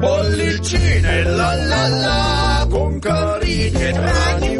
Bollicine la la la con carine e draghi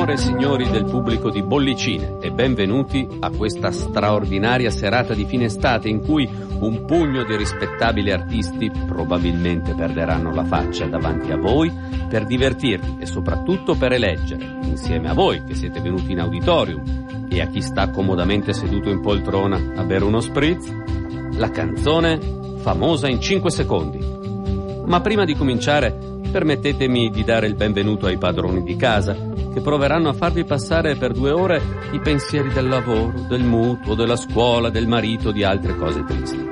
signore e signori del pubblico di Bollicine e benvenuti a questa straordinaria serata di fine estate in cui un pugno di rispettabili artisti probabilmente perderanno la faccia davanti a voi per divertirvi e soprattutto per eleggere, insieme a voi che siete venuti in auditorium e a chi sta comodamente seduto in poltrona a bere uno spritz, la canzone famosa in 5 secondi. Ma prima di cominciare permettetemi di dare il benvenuto ai padroni di casa che proveranno a farvi passare per due ore i pensieri del lavoro, del mutuo, della scuola, del marito, di altre cose tristi.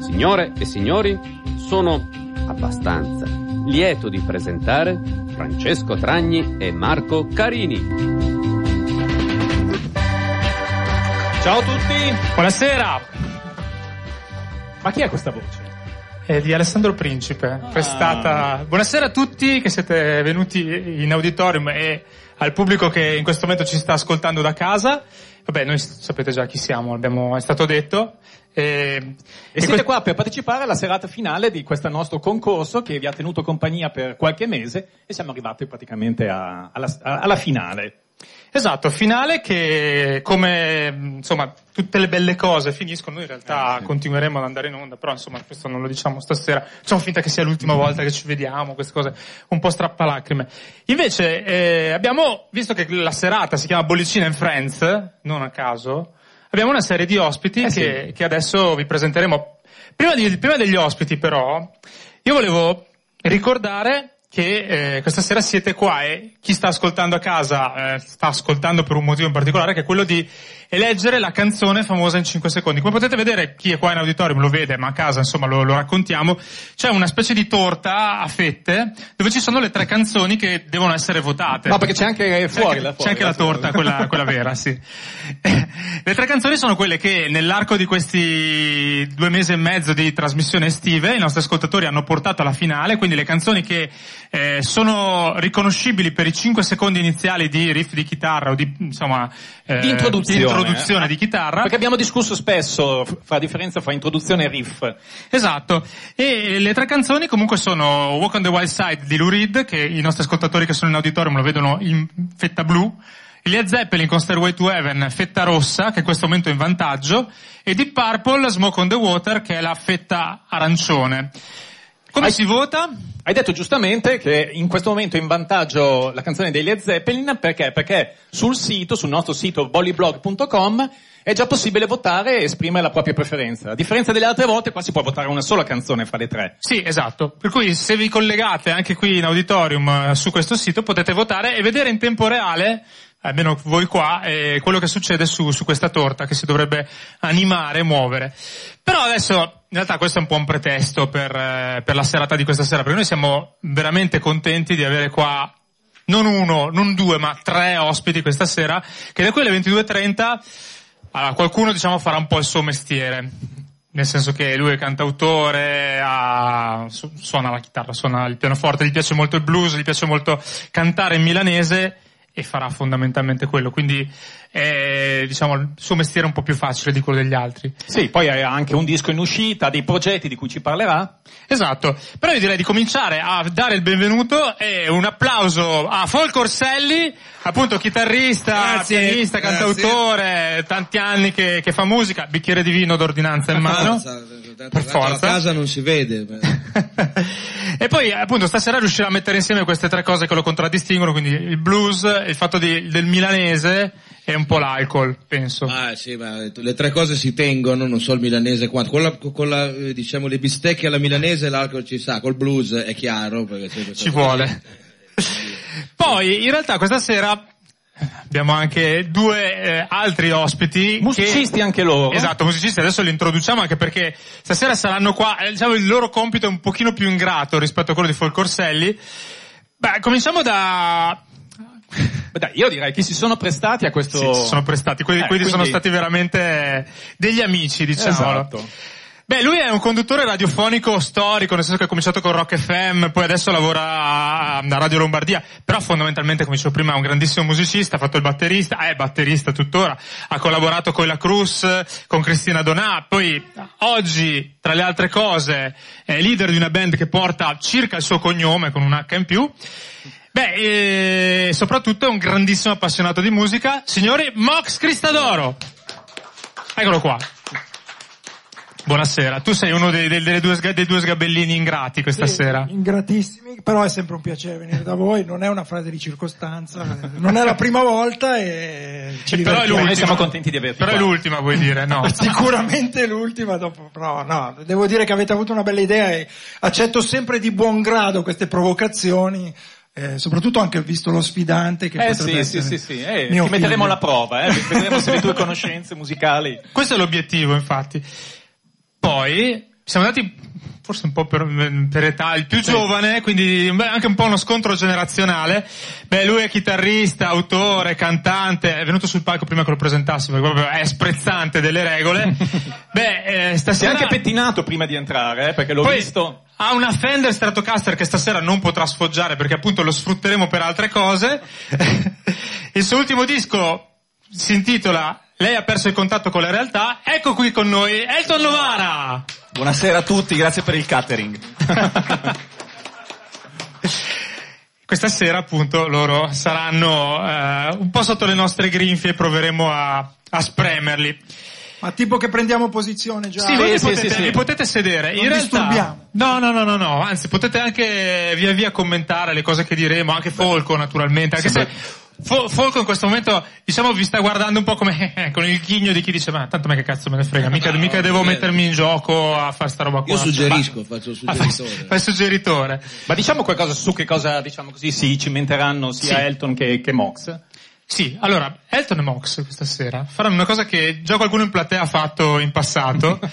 Signore e signori, sono abbastanza lieto di presentare Francesco Tragni e Marco Carini. Ciao a tutti, buonasera. Ma chi è questa voce? È di Alessandro Principe, prestata. Buonasera a tutti che siete venuti in auditorium e al pubblico che in questo momento ci sta ascoltando da casa. Vabbè, noi sapete già chi siamo, abbiamo, è stato detto. E, E e siete que- qua per partecipare alla serata finale di questo nostro concorso che vi ha tenuto compagnia per qualche mese e siamo arrivati praticamente a- alla, alla finale. Esatto, finale che come insomma tutte le belle cose finiscono, noi in Eh, realtà continueremo ad andare in onda, però insomma questo non lo diciamo stasera, facciamo finta che sia l'ultima volta che ci vediamo, queste cose un po' strappalacrime. Invece eh, abbiamo, visto che la serata si chiama Bollicina and Friends, non a caso, abbiamo una serie di ospiti Eh sì. che, che adesso vi presenteremo. Prima, di- prima degli ospiti però, io volevo ricordare che eh, questa sera siete qua e chi sta ascoltando a casa eh, sta ascoltando per un motivo in particolare che è quello di eleggere la canzone famosa in 5 secondi. Come potete vedere, chi è qua in auditorium lo vede, ma a casa insomma lo, lo raccontiamo, c'è una specie di torta a fette dove ci sono le tre canzoni che devono essere votate. No, perché c'è anche fuori. C'è anche, fuori, c'è anche la fuori. torta, quella, quella vera, sì. Le tre canzoni sono quelle che nell'arco di questi due mesi e mezzo di trasmissione estive i nostri ascoltatori hanno portato alla finale, quindi le canzoni che eh, sono riconoscibili per i 5 secondi iniziali di riff di chitarra o di, insomma, eh, Di introduzione. di, introduzione di chitarra. Perché abbiamo discusso spesso fra differenza fra introduzione e riff. Esatto. E le tre canzoni comunque sono Walk on the Wild Side di Lou Reed, che i nostri ascoltatori che sono in auditorium lo vedono in fetta blu. Led Zeppelin con Stairway to Heaven, fetta rossa, che in questo momento è in vantaggio. E Deep Purple, Smoke on the Water, che è la fetta arancione. Come Hai- si vota? Hai detto giustamente che in questo momento è in vantaggio la canzone dei Led Zeppelin perché? Perché sul sito, sul nostro sito bollyblog.com è già possibile votare e esprimere la propria preferenza. A differenza delle altre volte qua si può votare una sola canzone fra le tre. Sì, esatto. Per cui se vi collegate anche qui in auditorium eh, su questo sito potete votare e vedere in tempo reale, almeno voi qua, eh, quello che succede su, su questa torta che si dovrebbe animare e muovere. Però adesso, in realtà questo è un po' un pretesto per, eh, per la serata di questa sera, perché noi siamo veramente contenti di avere qua non uno, non due, ma tre ospiti questa sera, che da qui alle 22.30 allora, qualcuno diciamo farà un po' il suo mestiere, nel senso che lui è cantautore, ha- su- suona la chitarra, suona il pianoforte, gli piace molto il blues, gli piace molto cantare in milanese e farà fondamentalmente quello, quindi è diciamo il suo mestiere è un po' più facile di quello degli altri. Sì, poi ha anche un disco in uscita, dei progetti di cui ci parlerà. Esatto, però io direi di cominciare a dare il benvenuto e un applauso a Folco Orselli, appunto chitarrista, Grazie, pianista, grazie. cantautore, tanti anni che, che fa musica, bicchiere di vino d'ordinanza in mano. Per Per forza. A casa non si vede. e poi appunto stasera riuscirà a mettere insieme queste tre cose che lo contraddistinguono, quindi il blues, il fatto di- del milanese e un po' l'alcol, penso. Ah sì, ma le tre cose si tengono, non so il milanese quanto. Con, la, con la, eh, diciamo le bistecche alla milanese l'alcol ci sa, col blues è chiaro. Perché c'è questa Ci cosa. vuole. Poi in realtà questa sera abbiamo anche due eh, altri ospiti. Musicisti che... anche loro. Esatto, musicisti, adesso li introduciamo anche perché stasera saranno qua, eh, diciamo il loro compito è un pochino più ingrato rispetto a quello di Folcorselli. Beh, cominciamo da... Dai, io direi che si sono prestati a questo... Sì, si sono prestati, quelli, Eh, quelli sono quindi- stati veramente degli amici, diciamo. Esatto. Beh, lui è un conduttore radiofonico storico, nel senso che ha cominciato con Rock FM, poi adesso lavora a Radio Lombardia, però fondamentalmente, come dicevo prima, è un grandissimo musicista, ha fatto il batterista, è batterista tuttora, ha collaborato con la Cruz, con Cristina Donà, poi oggi, tra le altre cose, è leader di una band che porta circa il suo cognome con un H in più. Beh, e soprattutto è un grandissimo appassionato di musica. Signori, Mox Cristadoro! Eccolo qua. Buonasera, tu sei uno dei, dei- delle due, dei due sgabellini ingrati questa Sì, sera. Ingratissimi, però è sempre un piacere venire da voi, non è una frase di circostanza, non è la prima volta e ci Però è divertiamo. Noi l'ultima. siamo contenti di averti Però è qua. l'ultima, vuoi dire, no? Sicuramente l'ultima dopo, però no, devo dire che avete avuto una bella idea e accetto sempre di buon grado queste provocazioni, eh, soprattutto anche visto lo sfidante che Eh potrebbe sì, sì, essere sì, sì, eh, mio ti metteremo alla prova, eh. vedremo se le tue conoscenze musicali... Questo è l'obiettivo, infatti. Poi, siamo andati forse un po' per, per età, il più giovane, quindi anche un po' uno scontro generazionale. Beh, lui è chitarrista, autore, cantante, è venuto sul palco prima che lo presentassi, perché proprio è sprezzante delle regole. Beh, eh, Si è stasera... anche pettinato prima di entrare, eh, perché l'ho Poi visto... ha una Fender Stratocaster che stasera non potrà sfoggiare perché appunto lo sfrutteremo per altre cose. il suo ultimo disco si intitola Lei ha perso il contatto con la realtà. Ecco qui con noi Elton Novara. Buonasera a tutti, grazie per il catering. Questa sera appunto loro saranno eh, un po' sotto le nostre grinfie e proveremo a, a spremerli. Ma tipo che prendiamo posizione già. Sì, voi vi sì, potete, sì, sì. vi potete sedere. Non In realtà, no, no, no, no, no, anzi potete anche via via commentare le cose che diremo, anche Folco naturalmente, anche se Fo- Folco in questo momento, diciamo, vi sta guardando un po' come con il ghigno di chi dice, ma tanto me che cazzo me ne frega, mica, mica devo mettermi in gioco a fare sta roba qua. Io suggerisco, Ma- faccio il fai, suggeritore. fai il suggeritore. Ma diciamo qualcosa su che cosa, diciamo così, si cimenteranno sia Sì. Elton che, che Mox? Sì, allora, Elton e Mox questa sera faranno una cosa che già qualcuno in platea ha fatto in passato.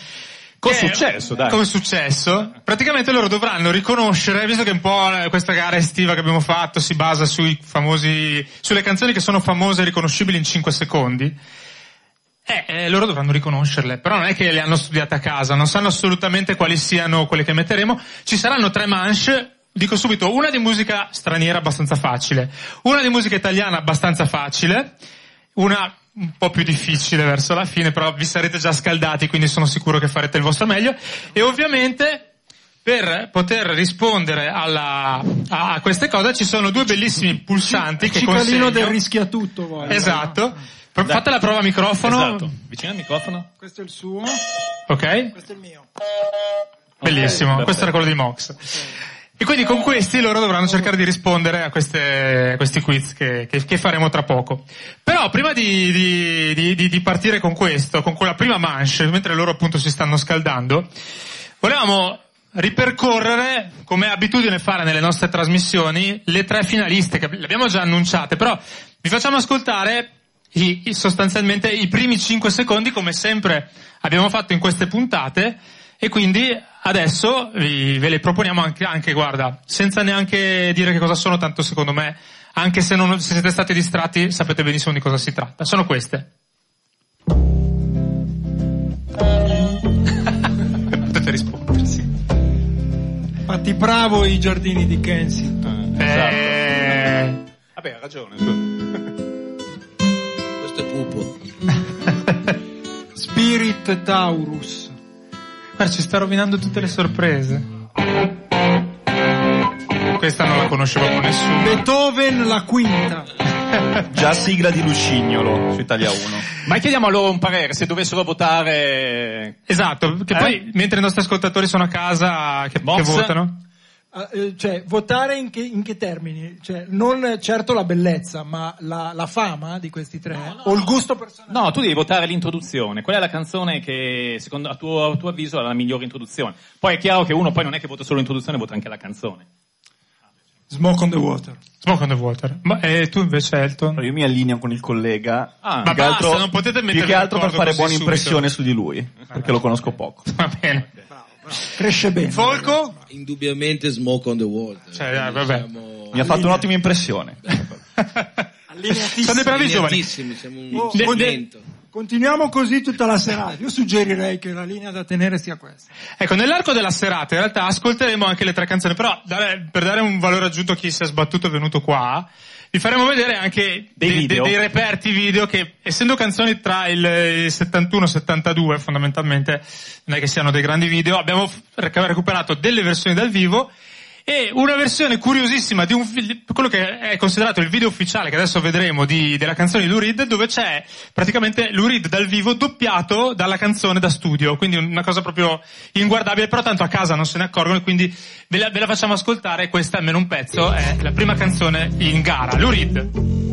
Con è- successo, dai. Con successo. Praticamente loro dovranno riconoscere, visto che un po' eh, questa gara estiva che abbiamo fatto si basa sui famosi, sulle canzoni che sono famose e riconoscibili in 5 secondi, eh, eh, loro dovranno riconoscerle, però non è che le hanno studiate a casa, non sanno assolutamente quali siano quelle che metteremo. Ci saranno tre manche, dico subito, una di musica straniera abbastanza facile, una di musica italiana abbastanza facile, una un po' più difficile verso la fine, però vi sarete già scaldati, quindi sono sicuro che farete il vostro meglio. E ovviamente per poter rispondere alla, a, a queste cose ci sono due bellissimi pulsanti che Cicalino consegno. del rischia tutto, voglio. Esatto. Pro- Fate la prova a microfono. Esatto. Vicino al microfono? Questo è il suo, Ok? questo è il mio. Bellissimo. Ok, Questo era quello di Mox. E quindi con questi loro dovranno cercare di rispondere a, queste, a questi quiz che, che- che faremo tra poco. Però prima di, di- di- di- partire con questo, con quella prima manche, mentre loro appunto si stanno scaldando, volevamo ripercorrere, come è abitudine fare nelle nostre trasmissioni, le tre finaliste, che le abbiamo già annunciate, però vi facciamo ascoltare i- sostanzialmente i primi 5 secondi, come sempre abbiamo fatto in queste puntate, e quindi adesso vi- ve le proponiamo anche, anche, guarda, senza neanche dire che cosa sono, tanto secondo me, anche se non se siete stati distratti, sapete benissimo di cosa si tratta. Sono queste. Potete rispondere, sì. Fatti bravo i giardini di Kensington. Eh, Vabbè, ha ragione. Questo è pupo. Spirit Taurus. Guarda, ci sta rovinando tutte le sorprese. Questa non la conoscevo con nessuno. Beethoven la quinta. Già sigla di Lucignolo su Italia 1. Ma chiediamo a loro un parere, se dovessero votare... Esatto, che Eh? poi mentre i nostri ascoltatori sono a casa che, che votano. Ah, eh, cioè, votare in che, in che termini? Cioè, non certo la bellezza, ma la, la fama di questi tre? o il gusto personale? No, tu devi votare l'introduzione. Qual è la canzone che, secondo, a, tuo, a tuo avviso, ha la migliore introduzione? Poi è chiaro che uno poi non è che vota solo l'introduzione, vota anche la canzone. Smoke on the water. Smoke on the water. Ma, e tu invece, Elton? Io mi allineo con il collega. Ah, Ma più che basta, altro, non potete più mettervi che altro per fare buona subito. impressione su di lui, perché lo conosco poco. Va bene. Cresce bene. Folco? Indubbiamente Smoke on the Water. Cioè, dai, vabbè. Siamo Mi ha fatto un'ottima impressione. Sono dei bravi giovani. siamo un Oh, segmento. Continuiamo così tutta la serata. Io suggerirei che la linea da tenere sia questa. Ecco, nell'arco della serata in realtà ascolteremo anche le tre canzoni, però dare- per dare un valore aggiunto a chi si è sbattuto e venuto qua, vi faremo vedere anche Dei video. dei reperti video che, essendo canzoni tra il, il 71 e il 72 fondamentalmente, non è che siano dei grandi video, abbiamo recuperato delle versioni dal vivo e una versione curiosissima di un fi- quello che è considerato il video ufficiale che adesso vedremo di, della canzone di Lou Reed dove c'è praticamente Lou Reed dal vivo doppiato dalla canzone da studio. Quindi una cosa proprio inguardabile però tanto a casa non se ne accorgono e quindi ve la, ve la facciamo ascoltare. Questa almeno un pezzo è la prima canzone in gara. Lou Reed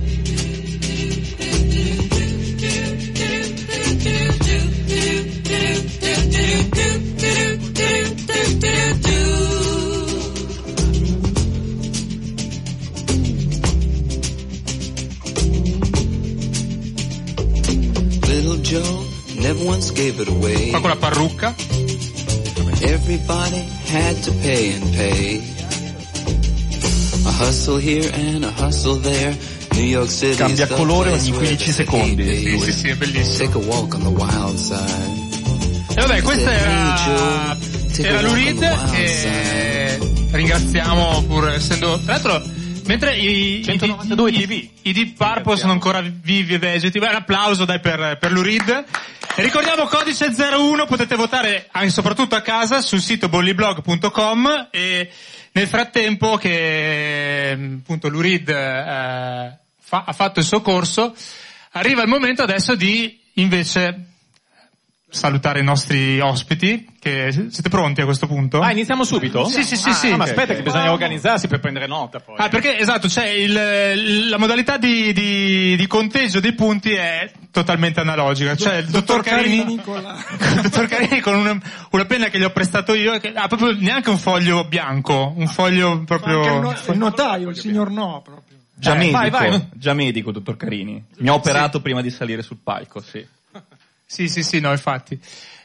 qua con la parrucca Everybody had to pay and pay. A hustle here and a hustle there. New York City Cambia is the colore place ogni where 15 they secondi, sì sì sì è bellissimo Take a walk on the wild side. E vabbè, questa era, era Lou Reed e ringraziamo pur essendo, tra l'altro, mentre i, i, 192 i, TV. i, i Deep Purple sono ancora vivi e vegeti, beh, un applauso dai per, per. E ricordiamo codice 01, potete votare anche soprattutto a casa sul sito bolliblog.com e nel frattempo che appunto Lou Reed eh, fa- ha fatto il suo corso, arriva il momento adesso di invece salutare i nostri ospiti, che siete pronti a questo punto? Ah, iniziamo subito? Sì, sì, sì, Ah, sì. no, ma Ok, aspetta ok. che bisogna organizzarsi per prendere nota poi. Ah, perché esatto, c'è il, la modalità di, di, di conteggio dei punti è totalmente analogica. Cioè il dottor, Carini, con la... il dottor Carini con una, una penna che gli ho prestato io, che ha proprio neanche un foglio bianco, un foglio proprio... Anche il, no- il notaio, il signor no proprio. Già Eh, medico, vai, vai. già medico, dottor Carini. Mi ha operato prima di salire sul palco, sì. Sì, sì, sì, no, infatti.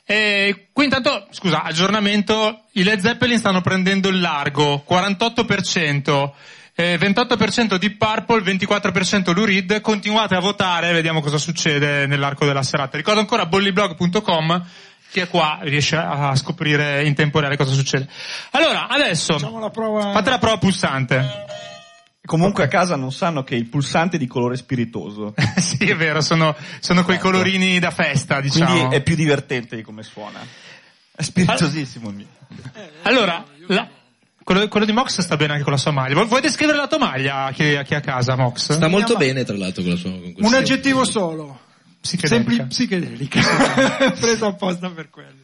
E qui intanto, scusa, aggiornamento, i Led Zeppelin stanno prendendo il largo, 48%, eh, 28% di Purple, 24% Lou Reed, continuate a votare, vediamo cosa succede nell'arco della serata. Ricordo ancora bolliblog.com, chi è qua riesce a scoprire in tempo reale cosa succede. Allora, adesso, Facciamo la prova. fate la prova pulsante. Comunque a casa non sanno che il pulsante è di colore spiritoso. sì, è vero, sono, sono quei colorini da festa, diciamo. Quindi è più divertente di come suona. È spiritosissimo il mio. Allora, la- quello, quello di Mox sta bene anche con la sua maglia. Vuoi, descrivere la tua maglia a chi, a chi è a casa, Mox? Sta molto bene tra l'altro con la sua con Un aggettivo solo. Psichedelica. Sempli- psichedelica. Presa apposta per quello.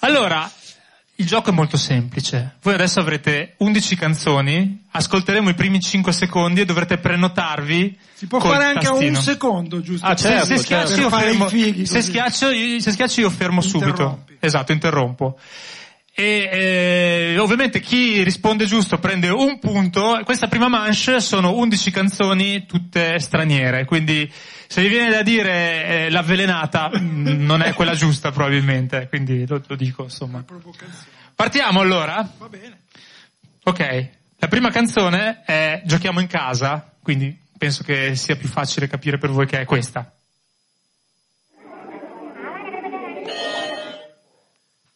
Allora, il gioco è molto semplice. Voi adesso avrete 11 canzoni, ascolteremo i primi 5 secondi e dovrete prenotarvi. Si può fare anche a un tastino. secondo, giusto? Ah, Se- certo, se, schiaccio Per io fare fermo, fighi se, schiaccio, io- se schiaccio io fermo subito. Esatto, interrompo. E eh, ovviamente chi risponde giusto prende un punto. Questa prima manche sono 11 canzoni tutte straniere, quindi se vi viene da dire eh, l'avvelenata mh, non è quella giusta probabilmente, quindi lo, lo dico insomma. Partiamo allora? Va bene. Ok, la prima canzone è Giochiamo in casa, quindi penso che sia più facile capire per voi che è questa.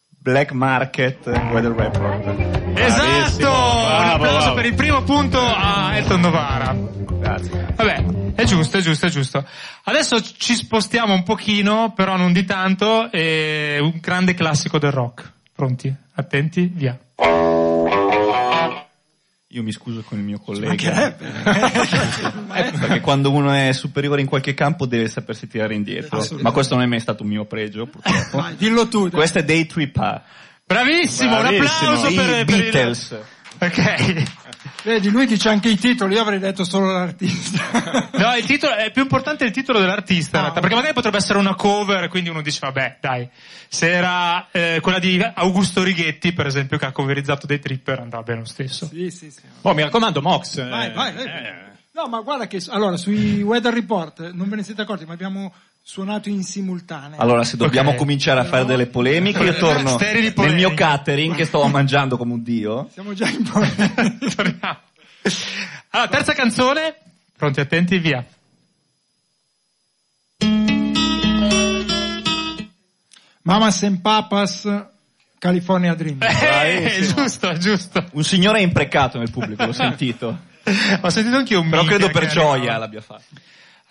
Black Market Weather Report. Esatto! Un bravo, applauso bravo. per il primo punto a Elton Novara. Grazie. Vabbè, è giusto, è giusto, è giusto. Adesso ci spostiamo un pochino, però non di tanto, è un grande classico del rock. Pronti? Attenti? Via. Io mi scuso con il mio collega. Eh, perché quando uno è superiore in qualche campo deve sapersi tirare indietro. Ma questo non è mai stato un mio pregio, purtroppo. Dillo tu. Questo è Day Tripper. Bravissimo, un Bravissimo. applauso I per, per il- Beatles. Ok. Vedi, lui dice anche i titoli, io avrei detto solo l'artista. No, il titolo, è più importante il titolo dell'artista, in Ah, realtà, perché magari potrebbe essere una cover, quindi uno dice, vabbè, dai. Se era eh, quella di Augusto Righetti, per esempio, che ha coverizzato dei tripper, andava bene lo stesso. sì, sì, sì. Oh, mi raccomando, Mox. eh, Vai, vai, vai. eh, No, ma guarda che, allora, sui weather report, non ve ne siete accorti, ma abbiamo suonato in simultanea. Allora, se dobbiamo Ok. cominciare a fare delle polemiche, io torno Sterili nel polemiche. mio catering che sto mangiando come un dio. Siamo già in po'. Torniamo. Allora, terza canzone. Pronti, attenti, via. Mamas and Papas, California Dream. Eh, giusto, giusto. Un signore è imprecato nel pubblico, l'ho sentito. Ho sentito anch'io un Però credo per gioia l'abbia fatto.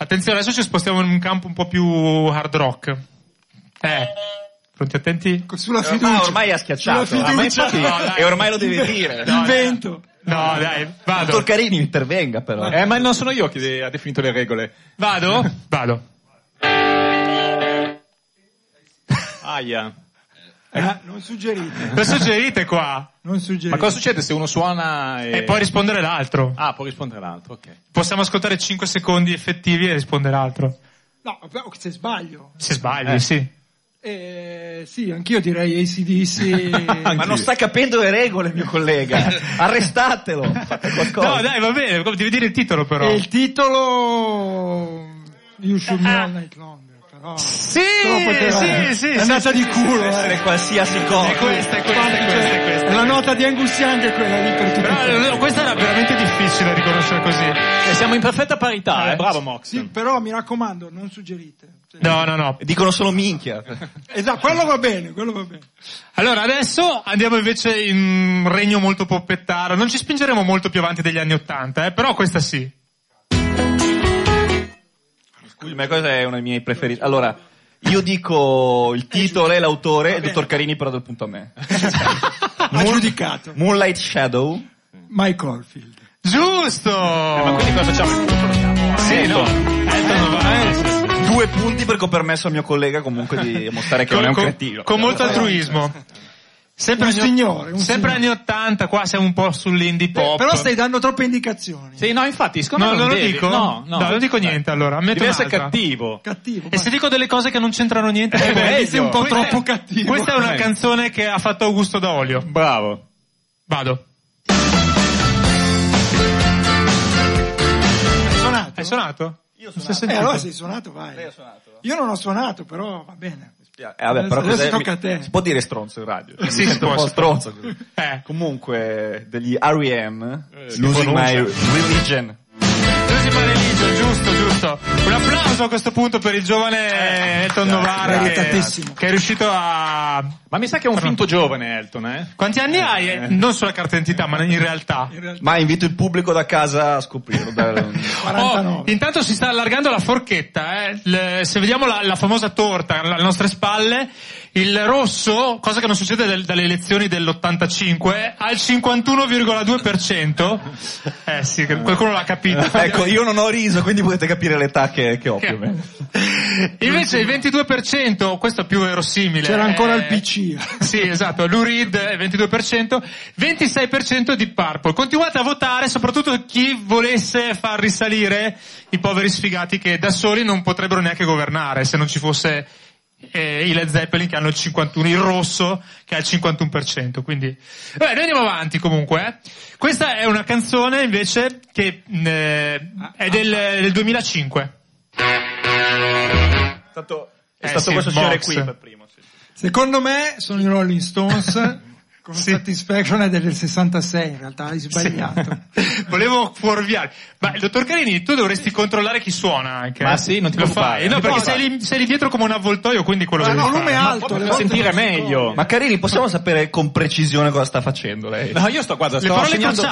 Attenzione, adesso ci spostiamo in un campo un po' più hard rock. Eh, pronti, attenti? Sulla Ormai, fiducia. ormai ha schiacciato. Sulla Ah, ma fiducia. infatti- No, dai. e ormai lo deve dire. Il vento. No, dai, vado. Dottor Carini intervenga però. Eh, ma non sono io che ha definito le regole. Vado? Vado. Aia. Eh, non suggerite. Lo suggerite qua? Non suggerite. Ma cosa succede se uno suona e... E poi rispondere l'altro. Ah, può rispondere l'altro, ok. Possiamo ascoltare 5 secondi effettivi e rispondere l'altro. No, però se sbaglio. Se sbagli, Eh. sì. Eh, sì, anch'io direi ACDC. Ma non sta capendo le regole, mio collega. Arrestatelo. Fate qualcosa. No, dai, va bene, devi dire il titolo però. e il titolo... You should know all night long. Però... Sì, sì, sì. È sì, andata sì, di culo, sì, eh. Essere qualsiasi cosa. È questa, è questa, è questa, è questa. La nota di Angus Young è quella lì per tutti. Però, questa era veramente difficile da riconoscere così. E siamo in perfetta parità, Eh. eh. Bravo, Mox. Sì, però mi raccomando, non suggerite. No, no, no. Dicono solo minchia. Esatto, quello va bene, quello va bene. Allora, adesso andiamo invece in un regno molto poppettaro. Non ci spingeremo molto più avanti degli anni Ottanta, eh, però questa sì. Scusi, ma questa è una dei miei preferiti. Allora, io dico il titolo e l'autore, il dottor Carini però dal punto a me. Ha giudicato. Moonlight Shadow. Mike Oldfield. Giusto! Ma quindi cosa facciamo? Sì, no. Non va- eh, Due punti perché ho permesso al mio collega comunque di mostrare che non è un con, cretino. con molto altruismo. Sempre Un anni- signore, un sempre signore. anni 80, qua siamo un po' sull'indie pop. Però stai dando troppe indicazioni. Sì, no, infatti, secondo No, me non lo devi. dico? No, no. non dico niente allora. Ammetto Devi essere cattivo. Cattivo. E se dico delle cose che non c'entrano niente, Eh, eh, beh, sei un po' questa è- troppo cattivo. Questa è una Eh. canzone che ha fatto Augusto da Olio. Bravo. Vado. Hai suonato? Hai suonato? Io sono Eh, allora sei suonato, vai. Io non ho suonato, però va bene. Eh, vabbè, però Adesso tocca a te. Si può dire stronzo in radio? Sì, Mi si può, un po' stronzo. Eh. Comunque, degli R.E.M. Eh, Losing My. Religion. Losing My Religion, giusto, giusto. Un applauso a questo punto per il giovane Elton Novara che, che è riuscito a... Ma mi sa che è un finto giovane, Elton, eh? Quanti anni hai? Eh, Non sulla carta d'identità, ma in realtà. In realtà Ma invito il pubblico da casa a scoprirlo. dal- 49. Oh, intanto si sta allargando la forchetta, eh. Le- se vediamo la, la famosa torta alle nostre spalle, il rosso, cosa che non succede del- dalle elezioni dell'85, ha il 51,2%. Eh sì, qualcuno l'ha capito. ecco, io non ho riso, quindi potete capire l'età che, che ho più o meno. Invece il 22%, questo è più verosimile. C'era ancora è- il PC. Sì, esatto, Lou Reed è 22%, 26% di Purple. Continuate a votare, soprattutto chi volesse far risalire i poveri sfigati che da soli non potrebbero neanche governare se non ci fosse eh, i Led Zeppelin che hanno il 51, il rosso che ha il 51%. Quindi, vabbè, noi andiamo avanti comunque. eh. Questa è una canzone invece che eh, è del, del 2005. Stato, è Eh stato sì, questo signore qui per primo. sì. Secondo me sono i Rolling Stones con Satisfaction è del 66, in realtà hai sbagliato. Volevo fuorviare. Ma il dottor Carini, tu dovresti controllare chi suona anche. Ma sì, non ti lo fai. No, perché sei lì, sei lì dietro come un avvoltoio, quindi quello Ma devi no, lume alto, le volte sentire meglio. Ma Carini, possiamo sapere con precisione cosa sta facendo lei? No, io sto, guarda, Le sto parole segnando...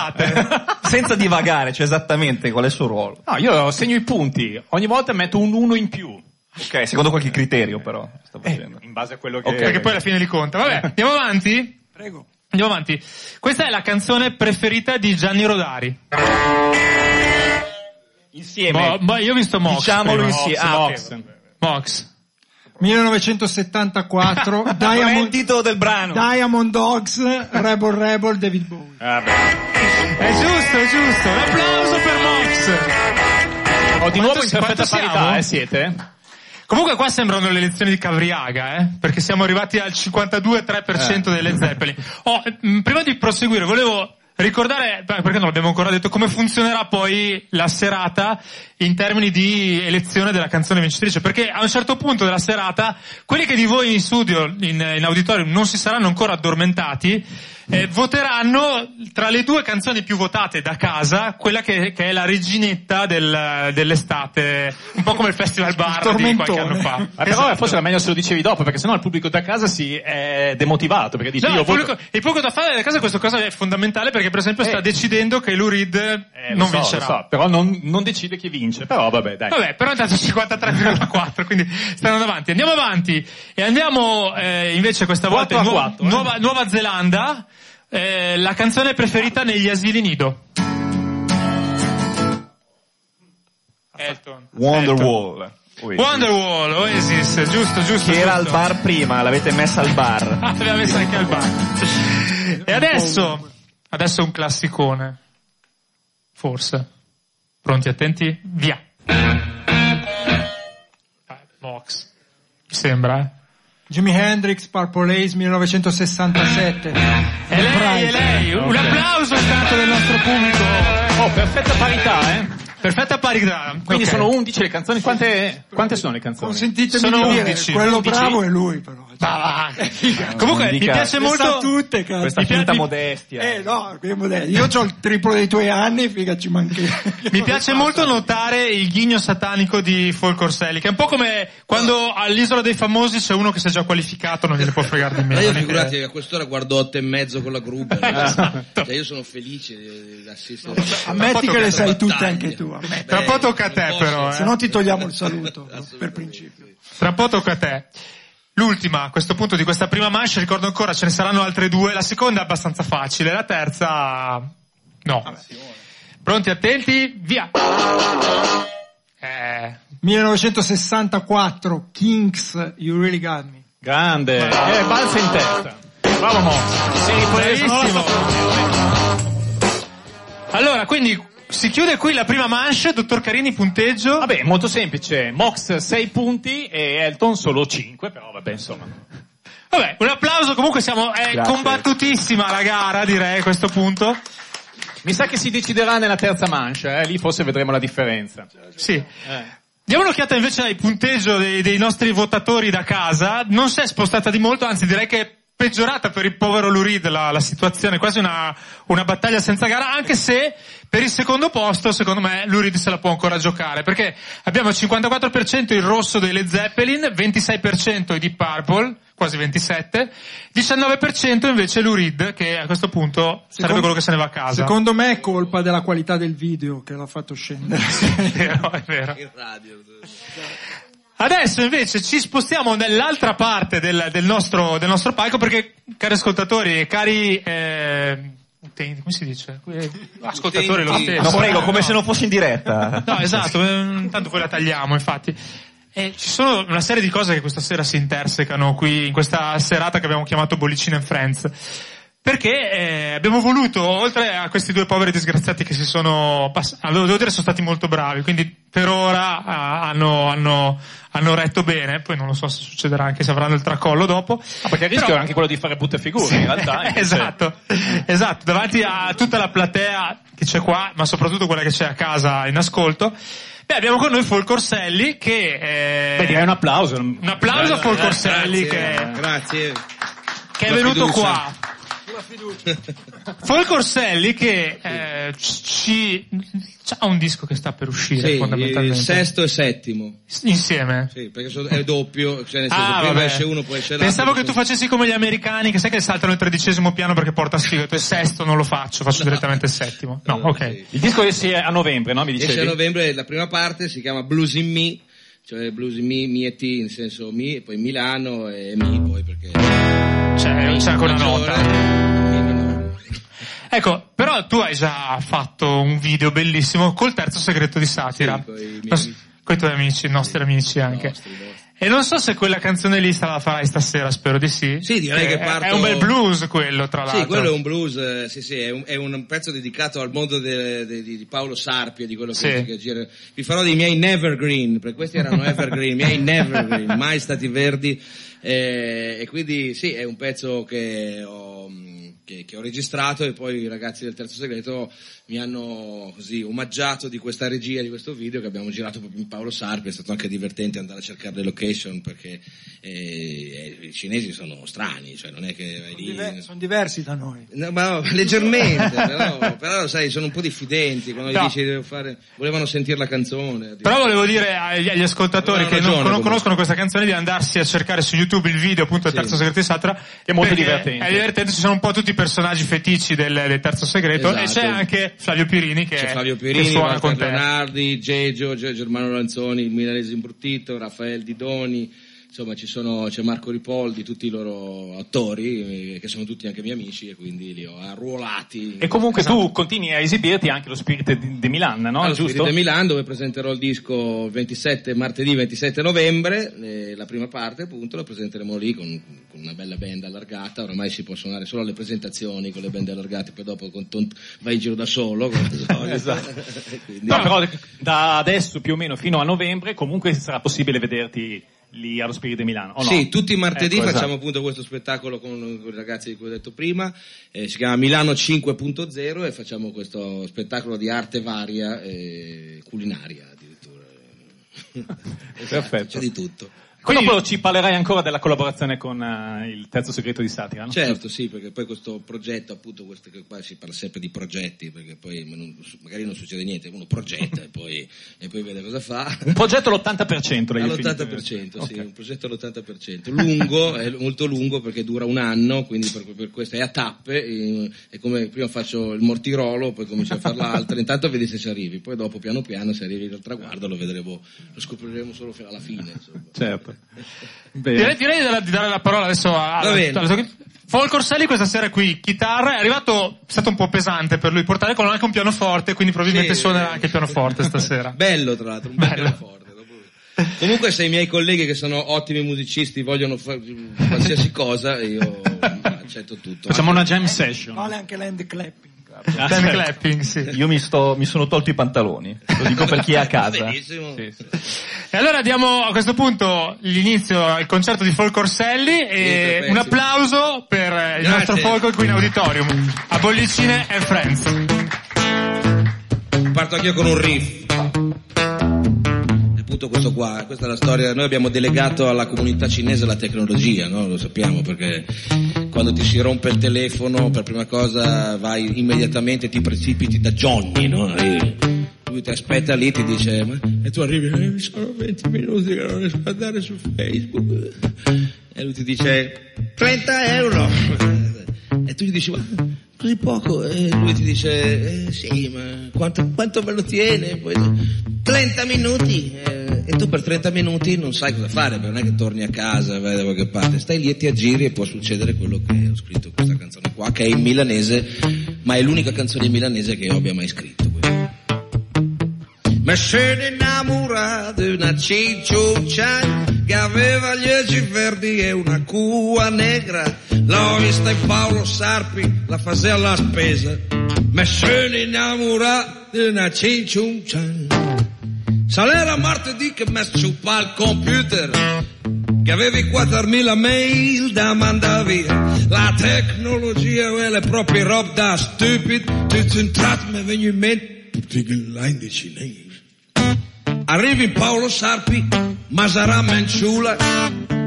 Senza divagare, cioè esattamente qual è il suo ruolo. No, io segno i punti. Ogni volta metto un 1 in più. Ok, secondo qualche criterio però. Sta Eh, facendo. in base a quello che... Ok. Perché poi alla fine li conta. Vabbè, andiamo avanti? Prego. Andiamo avanti. Questa è la canzone preferita di Gianni Rodari. Insieme. Mo- mo- io ho visto Mox. Diciamolo prima. insieme. Ah, Mox. Mox. 1974, Non è il Diamond, titolo del brano. Diamond Dogs, Rebel Rebel, David Bowie. Ah, beh. È giusto, è giusto. Un applauso per Mox. Oh, di nuovo in perfetta parità, eh, siete? Comunque qua sembrano le elezioni di Cavriaga, eh? Perché siamo arrivati al 52,3% delle Zeppelin. Oh, mh, prima di proseguire, volevo ricordare, perché non l'abbiamo ancora detto, come funzionerà poi la serata in termini di elezione della canzone vincitrice. Perché a un certo punto della serata, quelli che di voi in studio, in, in auditorium, non si saranno ancora addormentati, eh, voteranno tra le due canzoni più votate da casa, quella che, che è la reginetta del- dell'estate, un po' come il Festival Bar di qualche anno fa. Ma però Esatto. forse era meglio se lo dicevi dopo, perché sennò il pubblico da casa si è demotivato, perché dice No, io il, voto... pubblico, il pubblico da fare da casa questa cosa è fondamentale perché per esempio sta Eh. decidendo che Lou Reed Eh, lo non so, vincerà. so, però non, non decide chi vince, però vabbè dai. Vabbè, però intanto 53,4, quindi stanno avanti. Andiamo avanti e andiamo eh, invece questa volta in 4 a Nuova, 4, eh. Nuova, Nuova Zelanda, eh, la canzone preferita negli asili nido. Elton. Wonderwall. Ui. Wonderwall, Oasis, giusto, giusto. Che era al bar prima, l'avete messa al bar. Ah, l'abbiamo messa anche al bar. E adesso, adesso un classicone. Forse. Pronti, attenti? Via. Mox. Mi sembra, eh. Jimi Hendrix, Purple Haze, 1967. E lei, e lei. Un applauso intanto del nostro pubblico. Oh, perfetta parità, eh. Perfetta parità. Quindi Ok. sono 11 le canzoni, quante, quante sono le canzoni? Consentitemi Sono di dire, 11, quello 11. bravo è lui però. Ma va. Comunque, mi piace Le sa molto... tutte, cazzo. Questa finta mi- modestia. Eh no, che modello. io ho il triplo dei tuoi anni, figa ci manchi. Mi piace molto notare il ghigno satanico di Folk Orselli, che è un po' come quando all'isola dei famosi c'è uno che si è già qualificato, non gliene può fregare di Ma meno. io non è figurati che- a quest'ora guardo otto e mezzo con la Gruber. Esatto. Cioè io sono felice di assistere. Ammetti che le sai tutte anche tu. Ammetti. Tra un po' tocca a te però, Se eh. no ti togliamo il saluto, per principio. Tra un po' tocca a te. L'ultima, a questo punto di questa prima manche, ricordo ancora, ce ne saranno altre due. La seconda è abbastanza facile, la terza... no. Pronti, attenti, via! Eh, 1964, Kings, You Really Got Me. Grande, eh, balza in testa. Bravo non la bravissimo! Allora, quindi si chiude qui la prima manche, dottor Carini, punteggio. Vabbè, molto semplice. Mox 6 punti e Elton solo 5, però vabbè, insomma. Vabbè, un applauso, comunque siamo, è Grazie. combattutissima la gara, direi, a questo punto. Mi sa che si deciderà nella terza mancia, eh? lì forse vedremo la differenza. Sì. Eh. Diamo un'occhiata invece al punteggio dei, dei nostri votatori da casa. Non si è spostata di molto, anzi direi che peggiorata per il povero Lurid la, la situazione, quasi una, una battaglia senza gara, anche se per il secondo posto, secondo me, Lurid se la può ancora giocare, perché abbiamo il 54% il rosso dei Led Zeppelin, 26% i Deep Purple, quasi 27, 19% invece Lurid, che a questo punto sarebbe quello che se ne va a casa. Secondo me è colpa della qualità del video che l'ha fatto scendere. È vero, è vero. Adesso invece ci spostiamo nell'altra parte del, del nostro, del nostro palco perché, cari ascoltatori e cari eh, utenti, come si dice? Eh, Ascoltatori lo stesso. No, prego, Eh, come no. se non fosse in diretta. No, esatto, eh, tanto poi la tagliamo, infatti. E ci sono una serie di cose che questa sera si intersecano qui in questa serata che abbiamo chiamato Bollicine and Friends. Perché eh, abbiamo voluto, oltre a questi due poveri disgraziati che si sono passati, devo dire sono stati molto bravi, quindi per ora ah, hanno, hanno, hanno retto bene, poi non lo so se succederà anche se avranno il tracollo dopo. Ah, perché il rischio Però- è anche quello di fare brutte figure, in realtà. invece- esatto, esatto, davanti a tutta la platea che c'è qua, ma soprattutto quella che c'è a casa in ascolto. Beh, abbiamo con noi Fol Corselli che... eh, Beh, direi un applauso. un applauso a Fol Corselli che, Grazie. che è La fiducia. qua. Fol Corselli che eh, ci ha un disco che sta per uscire Sì, fondamentalmente. il sesto e settimo. Insieme. Sì, perché so- è doppio, cioè nel senso Ah, prima vabbè. esce uno, poi esce l'altro. Pensavo che tu facessi come gli americani, che sai che saltano il tredicesimo piano perché porta sfiga. Tu il sesto non lo faccio, faccio direttamente il settimo. No, No, ok. sì. Il disco esce a novembre, no? Mi dicevi? Esce a novembre la prima parte, si chiama Blues in Me, cioè Blues in Me, Me e T, nel senso Me, e poi Milano e Me poi perché... C'è, c'è anche una nota. Ecco, però tu hai già fatto un video bellissimo col terzo segreto di satira. Sì, amici. coi tuoi amici, i nostri amici anche. Nostri, nostri. E non so se quella canzone lì la farai stasera, spero di sì. Sì, direi Eh, che parto- È un bel blues quello, tra l'altro. Sì, quello è un blues, eh, sì, sì, è un, è un pezzo dedicato al mondo de- de- di, di Paolo Sarpi e di quello che, Sì. che gira. Vi farò dei miei nevergreen, perché questi erano evergreen, i miei nevergreen, mai stati verdi. eh, e quindi sì, è un pezzo che ho, che, che ho registrato e poi i ragazzi del Terzo Segreto mi hanno così omaggiato di questa regia di questo video che abbiamo girato proprio in Paolo Sarpi, è stato anche divertente andare a cercare le location perché eh, eh, i cinesi sono strani, cioè non è che vai lì... Diver- sono diversi da noi. No, ma no, leggermente, però, però sai, sono un po' diffidenti quando No. gli dici devo fare, volevano sentire la canzone. Però volevo dire agli, agli ascoltatori che non, ragione, non comunque. conoscono questa canzone di andarsi a cercare su YouTube il video appunto del Sì. terzo segreto di Satra. È molto divertente. È divertente, ci sono un po' tutti i personaggi fetici del, del terzo segreto e Esatto. c'è anche Flavio Pirini che, C'è Flavio che Pierini, suona Walter con te. Leonardi, Gegio, Ge- Germano Lanzoni, il milanese imbruttito, Raffaele Didoni, insomma ci sono, c'è Marco Ripoldi, tutti i loro attori, eh, che sono tutti anche miei amici e quindi li ho arruolati. E comunque tu continui a esibirti anche allo Spirit di, Milan, no? Allo Giusto? Spirit di Milano dove presenterò il disco il 27, martedì 27 novembre, eh, la prima parte appunto la presenteremo lì con, con una bella band allargata, oramai si può suonare solo alle presentazioni con le band allargate, poi dopo con ton- vai in giro da solo. Esatto. Quindi- No, però da adesso più o meno fino a novembre comunque sarà possibile vederti lì allo Spirit di Milano. o no? Sì, tutti i martedì Ecco, facciamo esatto. appunto questo spettacolo con, con i ragazzi di cui ho detto prima, eh, si chiama Milano 5.0 e facciamo questo spettacolo di arte varia e culinaria addirittura. Esatto, Perfetto. C'è di tutto. Poi dopo ci parlerai ancora della collaborazione con eh, il terzo segreto di Satira, no? Certo, sì, perché poi questo progetto, appunto, questo che qua si parla sempre di progetti, perché poi non- magari non succede niente, uno progetta e poi, e poi vede cosa fa. Un progetto all'80% l'hai definito. All'80%, sì, Ok. un progetto all'80%. Lungo, è molto lungo perché dura un anno, quindi per, per questo è a tappe, è come prima faccio il mortirolo, poi comincio a fare l'altra, intanto vedi se ci arrivi, poi dopo piano piano se arrivi al traguardo lo vedremo, lo scopriremo solo fino alla fine. Insomma. Certo. Bene. Direi, direi di- di dare la parola adesso a, Va bene. alla- Fol Corselli questa sera qui, chitarra, è arrivato, è stato un po' pesante per lui portare con anche un pianoforte, quindi probabilmente Sì. suonerà anche il pianoforte stasera. Bello tra l'altro, un bel Bello. pianoforte. dopo- Comunque se i miei colleghi che sono ottimi musicisti vogliono fare qualsiasi cosa, io accetto tutto. Facciamo una jam session. Vale anche l'hand clapping. Ah, Hand certo. clapping, sì. Io mi, sto, mi sono tolto i pantaloni, lo dico per chi è a casa. Benissimo. Sì, sì. E allora diamo a questo punto l'inizio al concerto di Fol Corselli e un applauso per il Grazie. nostro Folco qui in auditorium, a Bollicine and Friends. Parto anch'io con un riff. Appunto questo qua, questa è la storia, noi abbiamo delegato alla comunità cinese la tecnologia, no? lo sappiamo perché quando ti si rompe il telefono per prima cosa vai immediatamente, ti precipiti da Johnny, no? E lui ti aspetta lì, ti dice, ma... e tu arrivi, eh, sono 20 minuti che non riesco ad andare su Facebook. E lui ti dice, 30 euro. E tu gli dici, ma così poco? E lui ti dice, eh, sì, ma quanto, quanto me lo tiene? Poi, 30 minuti. Eh, e tu per 30 minuti non sai cosa fare, non è che torni a casa vai da qualche parte. Stai lì e ti aggiri e può succedere quello che ho scritto in questa canzone qua, che è in milanese, ma è l'unica canzone in milanese che io abbia mai scritto. Mi sono innamorato di una cicciuccia che aveva gli occhi verdi e una cua negra. L'ho vista in Paolo Sarpi, la faceva la spesa. Mi sono innamorato di una cicciuccia. Salera martedì che mi sciupa il computer che avevi 4.000 mail da mandare via. La tecnologia quella è proprio roba da stupid. Tratto mi viene in mente tutti i line cinese. Arrivi Paolo Sarpi, Masarà Menciula,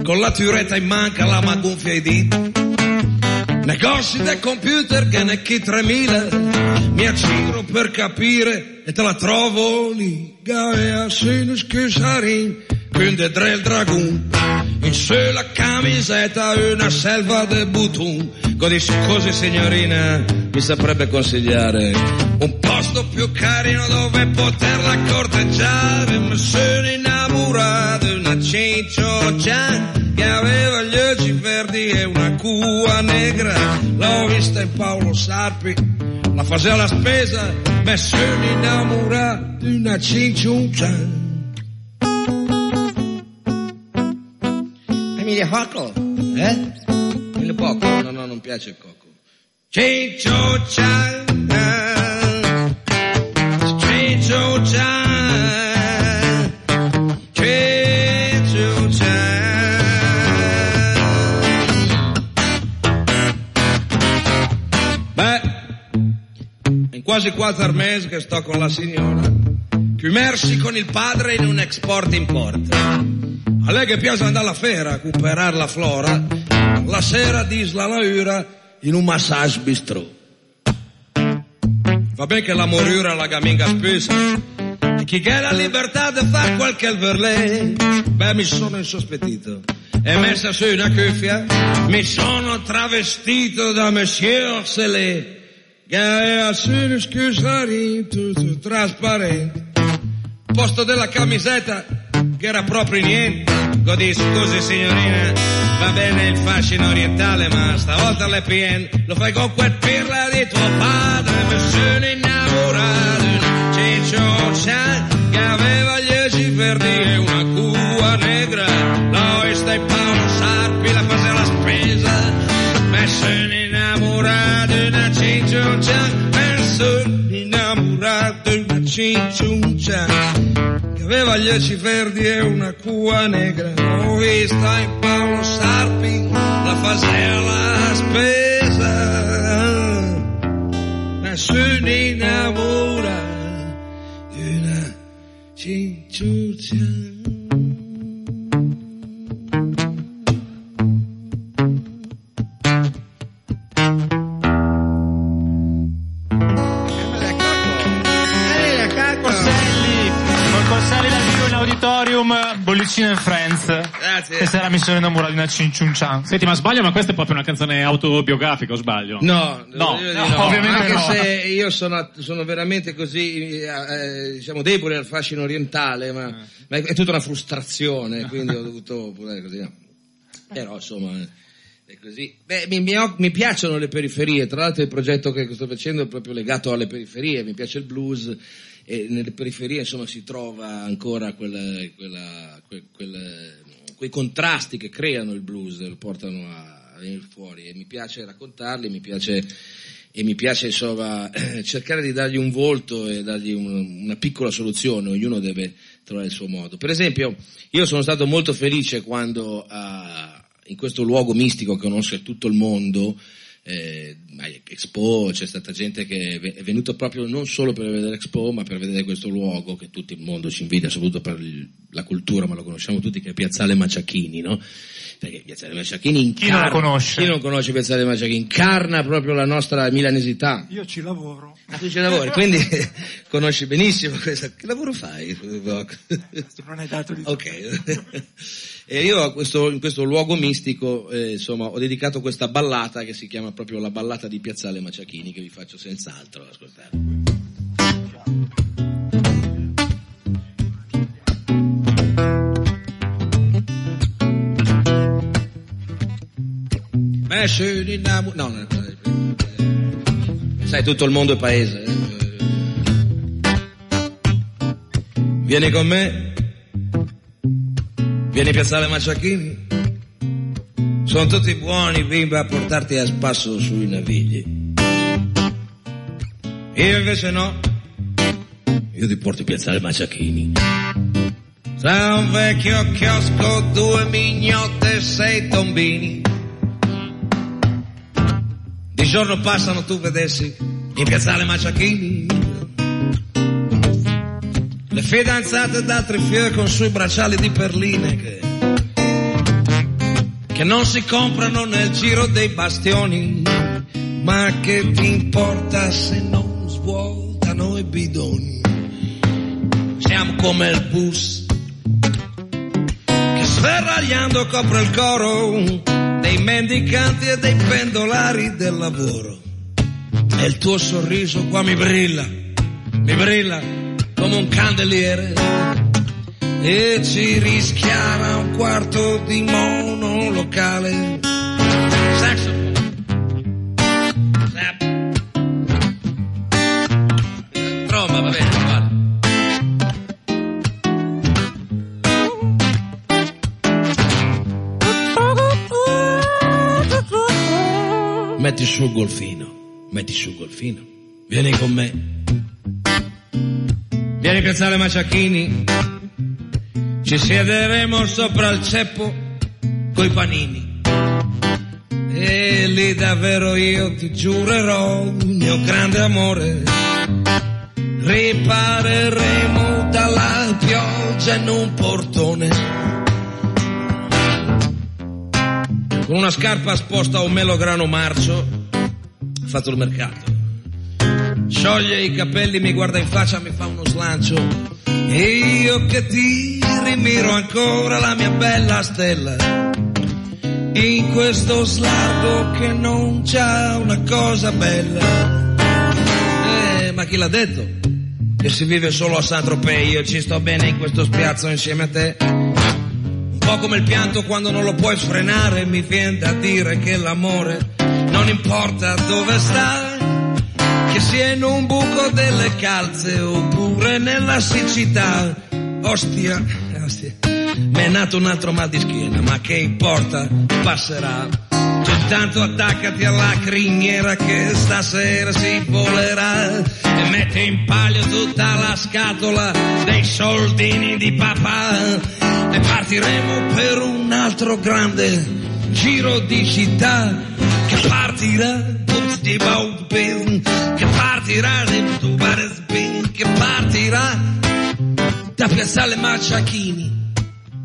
con la turetta in manca, la magonfia ai diti. Negozi del computer che ne chi 3000 mi acciro per capire e te la trovo lì Gaia sinus chiusarin quindi dre il dragoon. In su la camisetta una selva de button. Così, così signorina mi saprebbe consigliare un posto più carino dove poterla corteggiare mi sono innamorato di una cincioccia che aveva gli occhi verdi e una cua negra. L'ho vista in Paolo Sarpi la faceva la spesa mi sono innamorato di una cincioccia Emilia Cocco eh? il poco? No no non piace il cocco cincioccia cincioccia quasi quattro mesi che sto con la signora, più immersi con il padre in un export-import. A lei che piace andare alla fiera a comprare la flora, la sera disla la ura in un massage bistrò. Va bene che la moriura la gaminga spesa, e chi che ha la libertà di fare qualche alverlè, beh mi sono insospettito. E messa su una cuffia, mi sono travestito da Monsieur Selé, che aveva su uno scusari tutto trasparente. Posto della camisetta, che era proprio niente. Godi, scusi signorina, va bene il fascino orientale, ma stavolta le PN lo fai con quel pirla di tuo padre. Mi sono innamorato di una ciccioccia di una ciccioccia che aveva gli occhi verdi e una cua negra. L'ho vista in Paolo Sarpi, la faceva la spesa. Ma sono innamorato di una cinciuccia. And Friends. Grazie. Questa era Missione innamorata di una Cinciuncian. Senti, ma sbaglio, ma questa è proprio una canzone autobiografica, o sbaglio? No, No, di no, ovviamente anche no. se io sono, sono veramente così, eh, diciamo, debole al fascino orientale, ma, ma è, è tutta una frustrazione, quindi ho dovuto pure così. no. Però, insomma, è così. Beh, mi, mi mi piacciono le periferie, tra l'altro il progetto che sto facendo è proprio legato alle periferie, mi piace il blues e nelle periferie, insomma, si trova ancora quella, quella, que- quel- quei contrasti che creano il blues, lo portano a, a venire fuori e mi piace raccontarli, mi piace e mi piace insomma cercare di dargli un volto e dargli un- una piccola soluzione, ognuno deve trovare il suo modo. Per esempio, io sono stato molto felice quando ah, in questo luogo mistico che conosce tutto il mondo, eh, Expo c'è stata gente che è venuta proprio non solo per vedere Expo, ma per vedere questo luogo che tutto il mondo ci invidia, soprattutto per il- la cultura, ma lo conosciamo tutti, che è Piazzale Maciachini, no? Perché Piazzale Maciachini incarna, non lo conosce? chi non conosce Piazzale Maciachini, incarna proprio la nostra milanesità. Io ci lavoro. Ah, tu ci lavori, quindi conosci benissimo questo. Che lavoro fai? Non è dato di Ok. e io a questo- in questo luogo mistico, eh, insomma, ho dedicato questa ballata che si chiama proprio la ballata di Piazzale Maciachini, che vi faccio senz'altro ascoltare. Me sono innamorato. No, no, no, Sai, tutto il mondo è paese. eh. Vieni con me. Vieni a piazzare Maciachini. Sono tutti buoni bimbi a portarti a spasso sui navigli. Io invece no. Io ti porto a piazzare Maciachini. Tra un vecchio chiosco, due mignotte e sei tombini. Giorno passano tu vedessi in piazzale Maciachini. Le fidanzate d'altri fiori con sui bracciali di perline che, che non si comprano nel giro dei bastioni, ma che ti importa se non svuotano i bidoni. Siamo come il bus che sferragliando copre il coro dei mendicanti e dei pendolari del lavoro. E il tuo sorriso qua mi brilla, mi brilla come un candeliere e ci rischiara un quarto di monolocale. Saxophone. Metti su il golfino, metti su il golfino, vieni con me. Vieni a piazzare Maciachini, ci siederemo sopra il ceppo coi panini. E lì davvero io ti giurerò il mio grande amore. Ripareremo dalla pioggia in un portone. Con una scarpa sposta un melograno marcio, ho fatto il mercato. Scioglie i capelli, mi guarda in faccia, mi fa uno slancio. E io che ti rimiro ancora la mia bella stella. In questo slargo che non c'ha una cosa bella. Eh, ma chi l'ha detto? Che si vive solo a Saint-Tropez, io ci sto bene in questo spiazzo insieme a te. Po' come il pianto quando non lo puoi frenare, mi viene da dire che l'amore non importa dove sta, che sia in un buco delle calze oppure nella siccità. Ostia, ostia, mi è nato un altro mal di schiena, ma che importa, passerà. Tu intanto attaccati alla criniera che stasera si volerà e metti in palio tutta la scatola dei soldini di papà e partiremo per un altro grande giro di città che partirà di che partirà di che partirà da Piazzale Maciachini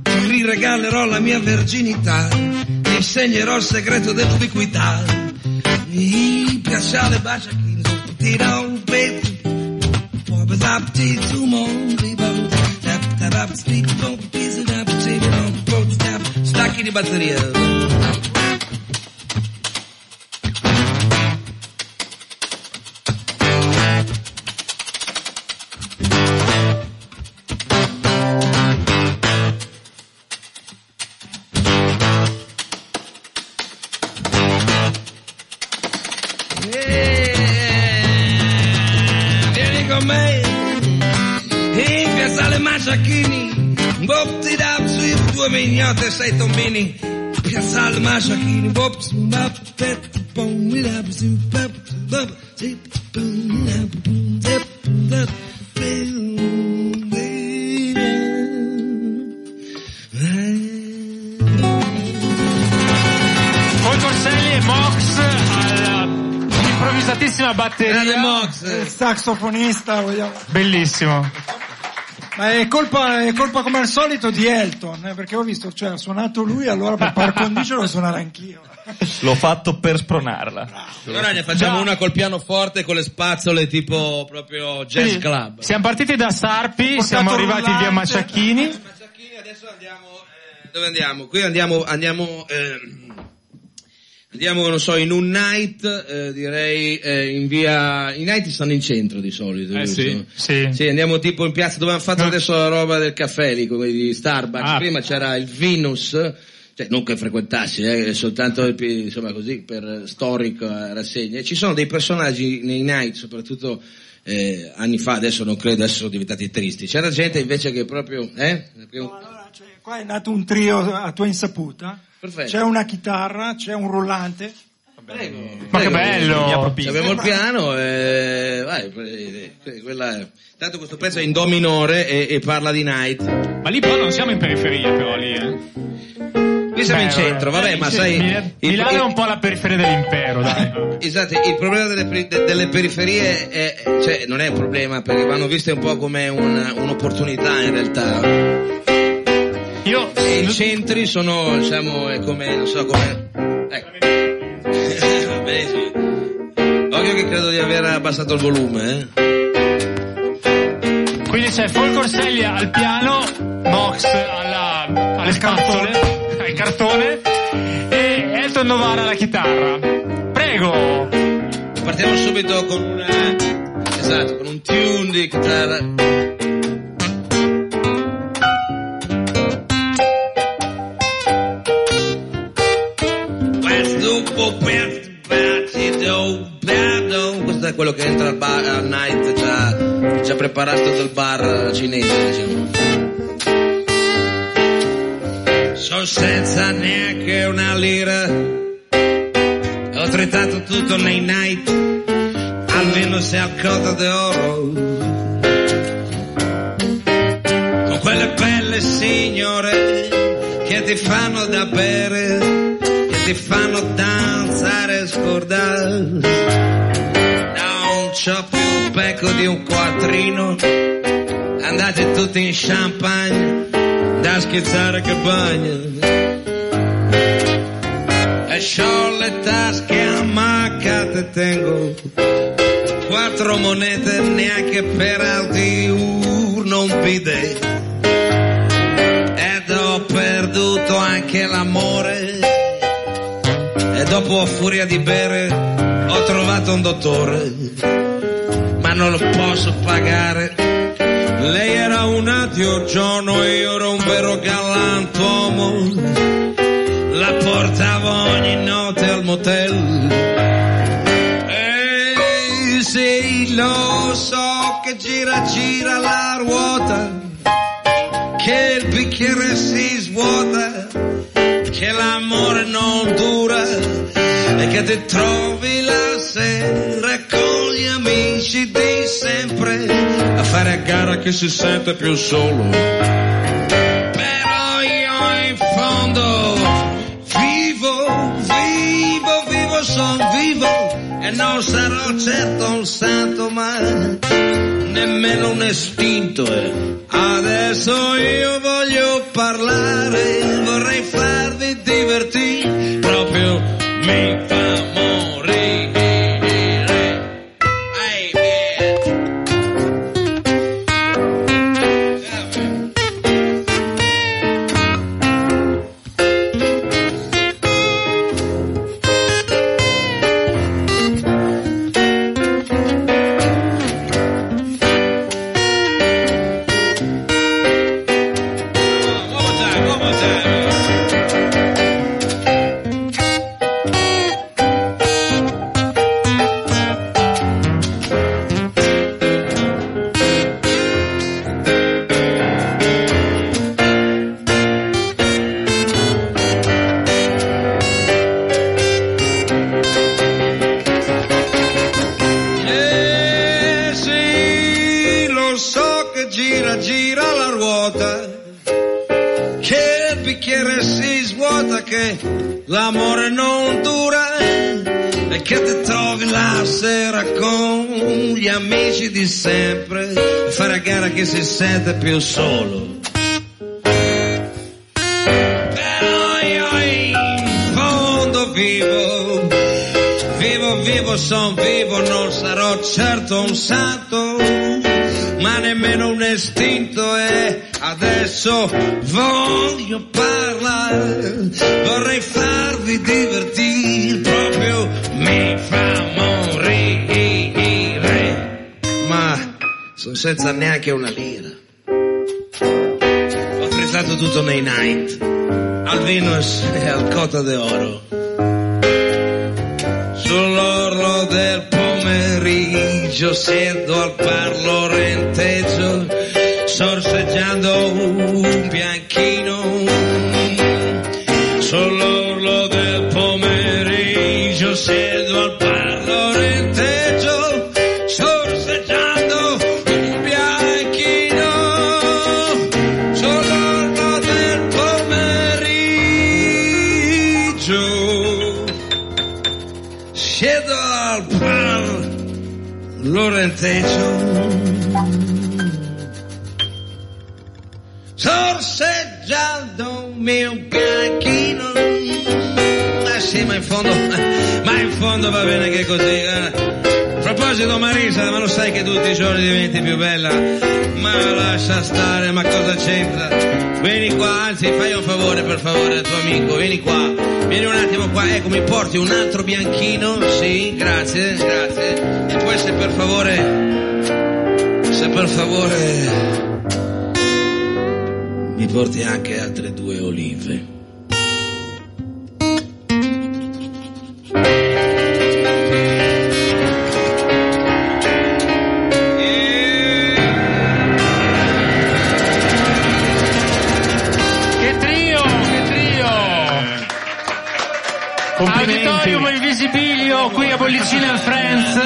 ti riregalerò la mia verginità, ti insegnerò il segreto dell'ubiquità. I piazzale Maciachini, tirò un pezzo, poi up ti tu mondi, na rap, street funk, easy rap, table on, both tap, stack in the battery. Due mignotte e sei tombini. Piazzale Maciachini, bops, bap, pet, mi da, su, bap, bap, zip, da, pom, zip, bim, Con Corselli e Mox all'improvvisatissima batteria. Il saxofonista, vogliamo. Bellissimo. Ma è colpa, è colpa come al solito di Elton, eh, perché ho visto, cioè ha suonato lui, allora per par condicio devo suonare anch'io. L'ho fatto per spronarla. Allora ne facciamo Già. una col pianoforte con le spazzole tipo proprio jazz Sì. club. Siamo partiti da Sarpi, siamo arrivati rullante. via Maciacchini. Maciachini, adesso andiamo. eh, dove andiamo? Qui andiamo. Andiamo. eh, andiamo, non so, in un night, eh, direi, eh, in via. I night stanno in centro di solito. Eh, giusto? sì. Sì. Sì, andiamo tipo in piazza dove hanno fatto No. adesso la roba del caffè lì, come di Starbucks. Ah. Prima c'era il Venus, cioè non che frequentassi, eh, soltanto il- insomma così per storico eh, rassegne. Ci sono dei personaggi nei night, soprattutto eh, anni fa, adesso non credo, adesso sono diventati tristi. C'era gente invece che proprio, eh? Allora, cioè, qua è nato un trio a tua insaputa. Perfetto. C'è una chitarra, c'è un rullante. Prego, Ma che prego. bello! Abbiamo il piano, e... vai, eh, eh, quella è- Tanto questo pezzo è in do minore e, e parla di night. Ma lì però non siamo in periferia, però lì, eh. Qui siamo in Beh, centro, vabbè, eh, ma sai... Mil- il- Milano il- è un po' la periferia dell'impero, dai. Esatto, il problema delle, delle periferie è, cioè, non è un problema perché vanno viste un po' come una- un'opportunità in realtà. Io, E i centri sono, diciamo, è come, non so, come... Ecco. Vabbè, sì. Occhio che credo di aver abbassato il volume, eh. quindi c'è Paul Corsellia al piano, Nox alla, alle spazzole, al cartone, e Elton Novara alla chitarra. Prego! Partiamo subito con una... Esatto, con un tune di chitarra. Questo è quello che entra al bar al night già, già preparato dal bar cinese, diciamo. Sono senza neanche una lira. Ho tritato tutto nei night. Almeno se al coda d'oro. Con quelle belle signore che ti fanno da bere, ti fanno danzare e scordare. Non c'ho più il becco di un quattrino. Andate tutti in champagne da schizzare che bagna. E c'ho le tasche ammaccate, tengo quattro monete neanche per alti urno un bidet. Ed ho perduto anche l'amore. Dopo a furia di bere ho trovato un dottore. Ma non lo posso pagare. Lei era un addiogiono e io ero un vero galantuomo. La portavo ogni notte al motel. E sì, lo so che gira gira la ruota, che il bicchiere si svuota, che l'amore non dura e che ti trovi la sera con gli amici di sempre a fare a gara chi si sente più solo. Però io in fondo vivo, vivo, vivo, son vivo e non sarò certo un santo ma nemmeno un estinto. Adesso io voglio parlare, proprio più solo. Però io in fondo vivo, vivo, vivo, son vivo, non sarò certo un santo, ma nemmeno un estinto e adesso voglio parlare, vorrei farvi divertire, proprio mi fa morire, ma sono senza neanche una lira. Frizzato tutto nei night, al Venus e al Cota d'Oro. Sull'orlo del pomeriggio siedo al parlorenteggio, sorseggiando Fondo va bene che così eh. A proposito Marisa, ma lo sai che tutti i giorni diventi più bella? Ma lascia stare, ma cosa c'entra? Vieni qua, anzi fai un favore per favore al tuo amico, vieni qua, vieni un attimo qua, ecco mi porti un altro bianchino, sì, grazie, grazie. E poi se per favore, se per favore mi porti anche altre due olive. Invisibilio qui a Bollicina and Friends.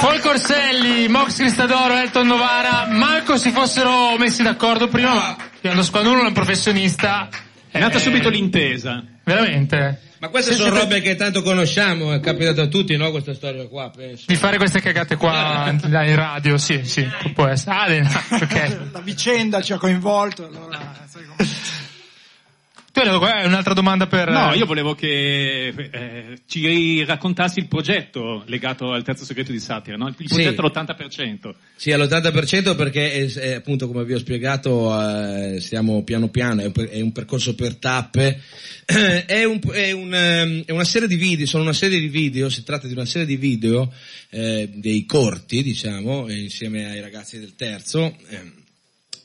Fol Corselli, Mox Cristadoro, Elton Novara, Marco si fossero messi d'accordo prima, ma quando uno è un professionista... È nata eh, subito l'intesa. Veramente? Ma queste sono robe che tanto conosciamo, è capitato a tutti, no? Questa storia qua, penso. Di fare queste cagate qua in radio, sì, sì, può essere. Ah, ok. La vicenda ci ha coinvolto, allora, sai come- Tu hai un'altra domanda per... No, io volevo che eh, ci raccontassi il progetto legato al terzo segreto di Satira, no? Il progetto all'80%. Sì, all'80% perché è, è, appunto come vi ho spiegato eh, stiamo piano piano, è un, per- è un percorso per tappe, è, un- è un, ehm, è una serie di video, sono una serie di video, si tratta di una serie di video, eh, dei corti diciamo, eh, insieme ai ragazzi del terzo, ehm,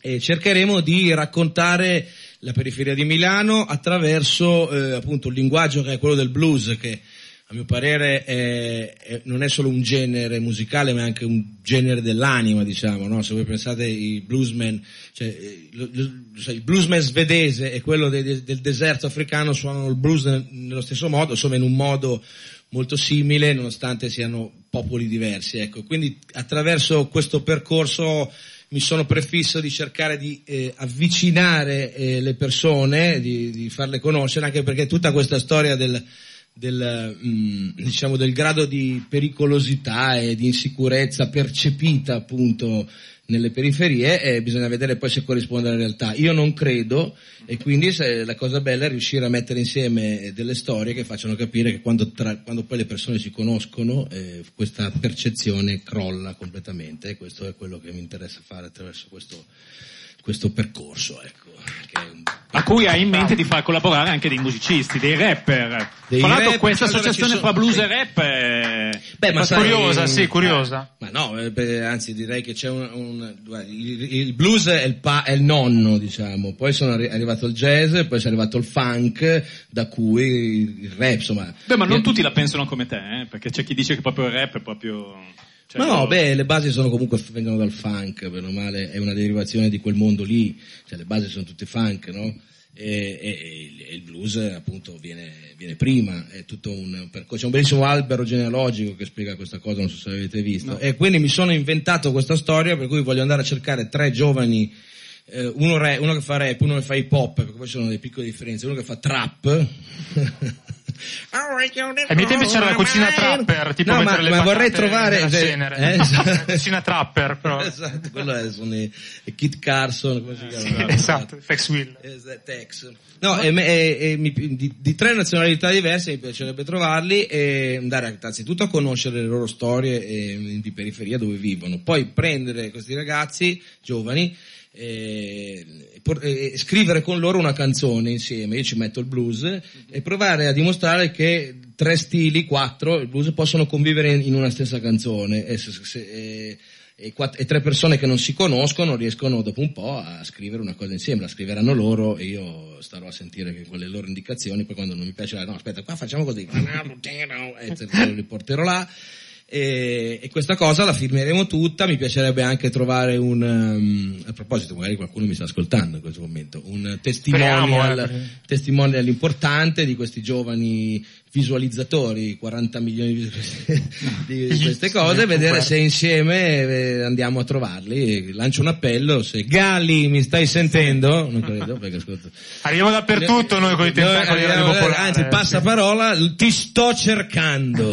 e cercheremo di raccontare la periferia di Milano attraverso eh, appunto un linguaggio che è quello del blues che a mio parere è- è- non è solo un genere musicale ma è anche un genere dell'anima diciamo no? se voi pensate i bluesmen cioè, eh, lo- lo- sai, il bluesman svedese e quello de- de- del deserto africano suonano il blues nel- nello stesso modo insomma in un modo molto simile nonostante siano popoli diversi ecco quindi attraverso questo percorso mi sono prefisso di cercare di eh, avvicinare eh, le persone, di, di farle conoscere, anche perché tutta questa storia del, del, mm, diciamo, del grado di pericolosità e di insicurezza percepita appunto nelle periferie eh, bisogna vedere poi se corrisponde alla realtà. Io non credo e quindi la cosa bella è riuscire a mettere insieme delle storie che facciano capire che quando, tra- quando poi le persone si conoscono eh, questa percezione crolla completamente e questo è quello che mi interessa fare attraverso questo, questo percorso. Ecco, A cui hai in mente di far collaborare anche dei musicisti, dei rapper. Dei Tra l'altro questa associazione fra blues e rap è... Beh, ma sai- curiosa, sì, curiosa. Ma no, eh, beh, anzi direi che c'è un, un- il, il blues è il, pa- è il nonno, diciamo, poi sono arri- è arrivato il jazz, poi è arrivato il funk, da cui il rap, insomma. Beh, ma non tutti la pensano come te, eh? perché c'è chi dice che proprio il rap è proprio... cioè, Ma no, io- beh, le basi sono comunque, vengono dal funk, o male, è una derivazione di quel mondo lì, cioè le basi sono tutte funk, no? E, e- e il- blues appunto viene, viene prima, è tutto un percorso, c'è un bellissimo albero genealogico che spiega questa cosa, non so se l'avete visto, e quindi mi sono inventato questa storia per cui voglio andare a cercare tre giovani, eh, uno, re- uno che fa rap, uno che fa hip hop, perché poi ci sono delle piccole differenze, uno che fa trap. Ai miei tempi c'era la cucina trapper, tipo No, ma- mettere le ma vorrei trovare- eh, esatto. La cucina trapper, però. esatto, quello è, sono i, i Kit Carson, come si chiama? Esatto, Fex Will. Esatto, Tex. No, e, e- e mi- di, di tre nazionalità diverse mi piacerebbe trovarli e andare innanzitutto a conoscere le loro storie eh, di periferia dove vivono, poi prendere questi ragazzi giovani e, por- e scrivere con loro una canzone insieme, io ci metto il blues e provare a dimostrare che tre stili, quattro, il blues possono convivere in, in una stessa canzone. E, se- se- e- e, quatt- e tre persone che non si conoscono riescono dopo un po' a scrivere una cosa insieme, la scriveranno loro e io starò a sentire che con le loro indicazioni, poi quando non mi piace, no aspetta qua facciamo così, e li porterò là E, e questa cosa la firmeremo tutta, mi piacerebbe anche trovare un, um, a proposito magari qualcuno mi sta ascoltando in questo momento, un testimonial, Speriamo, eh. testimonial importante di questi giovani visualizzatori, 40 milioni di, di- di queste cose, vedere se insieme eh, andiamo a trovarli. Lancio un appello, se Gali mi stai sentendo, non credo perché ascolto. Arriviamo dappertutto noi con i tentacoli Noi, Popolare. Anzi, passa parola, ti sto cercando.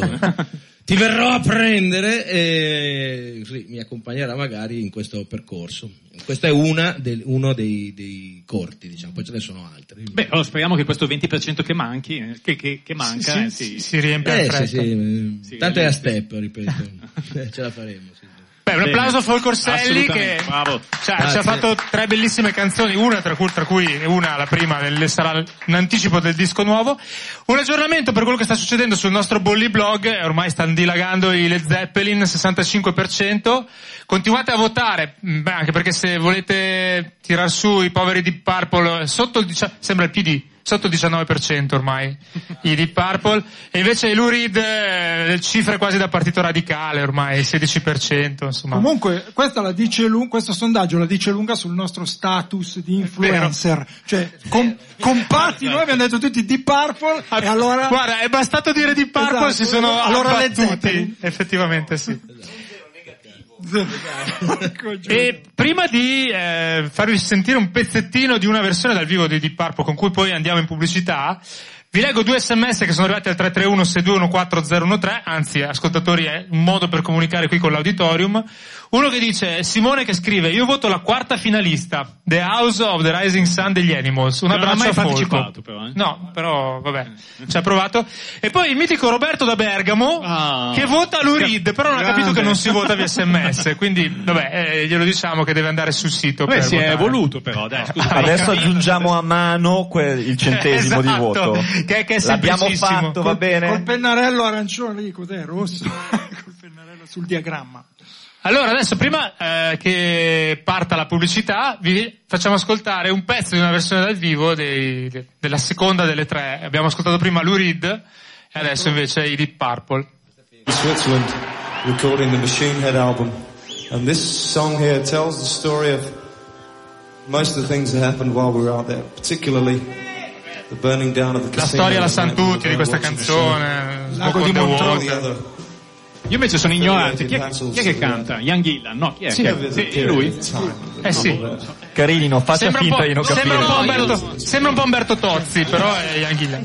Ti verrò a prendere e sì, mi accompagnerà magari in questo percorso. Questo è una del- uno dei, dei corti, diciamo, poi ce ne sono altri. Beh, allora speriamo che questo 20% che manchi, eh, che, che- che manca, Sì, eh, sì, si- si riempie Eh, sì, sì, tanto è a eh, step, ripeto. Eh, Ce la faremo. sì. Beh, un applauso a Fol Corselli che cioè, ci ha fatto tre bellissime canzoni, una tra cui, tra cui una, la prima, sarà un anticipo del disco nuovo. Un aggiornamento per quello che sta succedendo sul nostro Bolli blog, eh, ormai stanno dilagando i Led Zeppelin, 65%. Continuate a votare, mh, beh, anche perché se volete tirar su i poveri Deep Purple, eh, sotto il, dicia- sembra il PD, sotto il 19% ormai, i Deep Purple, e invece Lou Reed, eh, cifre quasi da partito radicale ormai, 16%, insomma. Comunque, questa la dice lu- questo sondaggio la dice lunga sul nostro status di influencer. Cioè, com- compatti, noi abbiamo detto tutti di Purple, e allora... Guarda, è bastato dire di Purple, Esatto. si sono Allora abbattuti. Effettivamente sì. Giù. E prima di eh, farvi sentire un pezzettino di una versione dal vivo di Deep Purple con cui poi andiamo in pubblicità, vi leggo due sms che sono arrivati al 331 6214013, anzi ascoltatori è un modo per comunicare qui con l'auditorium. Uno che dice, è Simone che scrive, io voto la quarta finalista, The House of the Rising Sun degli Animals. Un Non abbraccio mai a Folco. partecipato, però, eh. No, però vabbè, ci ha provato. E poi il mitico Roberto da Bergamo, Ah. che vota Lou Reed, però non ha capito Grande. che non si vota via sms, quindi vabbè, eh, glielo diciamo che deve andare sul sito. Beh, per si è votare. evoluto però, dai, scusa. Adesso aggiungiamo a mano que- il centesimo di Esatto, voto. Che- che è L'abbiamo fatto, va Col bene? pennarello arancione lì, cos'è? Rosso? Col pennarello sul diagramma. Allora adesso prima eh, che parta la pubblicità vi facciamo ascoltare un pezzo di una versione dal vivo dei- de- della seconda delle tre. Abbiamo ascoltato prima Lou Reed e adesso invece i Deep Purple. Switzerland recording the Machine Head album. And this song here tells the story of most of the things that happened while we were out there, particularly La storia la sanno tutti di questa canzone, Lago di Montreux. Io invece sono ignorante. Chi è, chi è che canta? Ian Gillan? No, chi è? Sì, Sì, lui? Eh sì. Carini, non faccia Sembra un, finta po', di non sembra, un po capire. Umberto, sembra un po' Umberto Tozzi, però è Ian Gillan.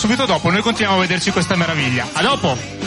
Subito dopo. Noi continuiamo a vederci questa meraviglia. A dopo!